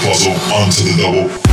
puzzle onto the double.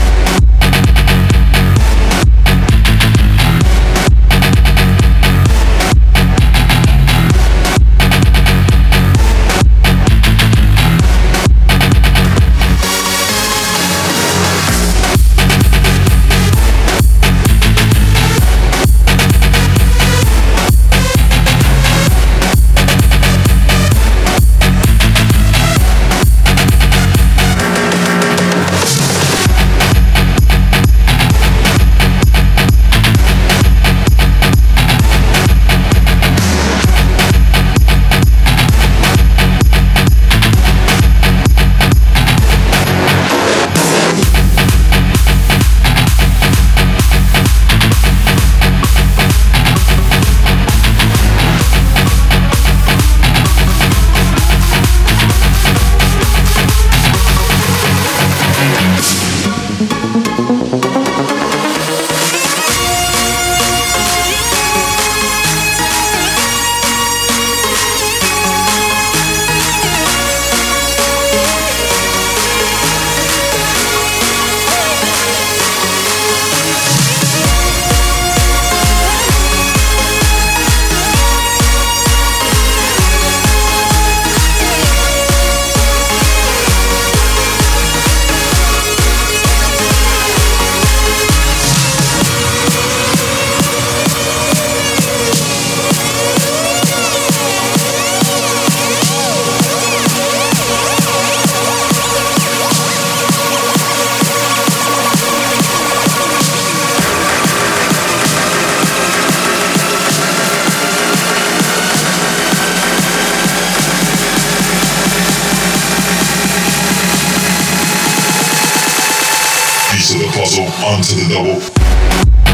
puzzle onto the double.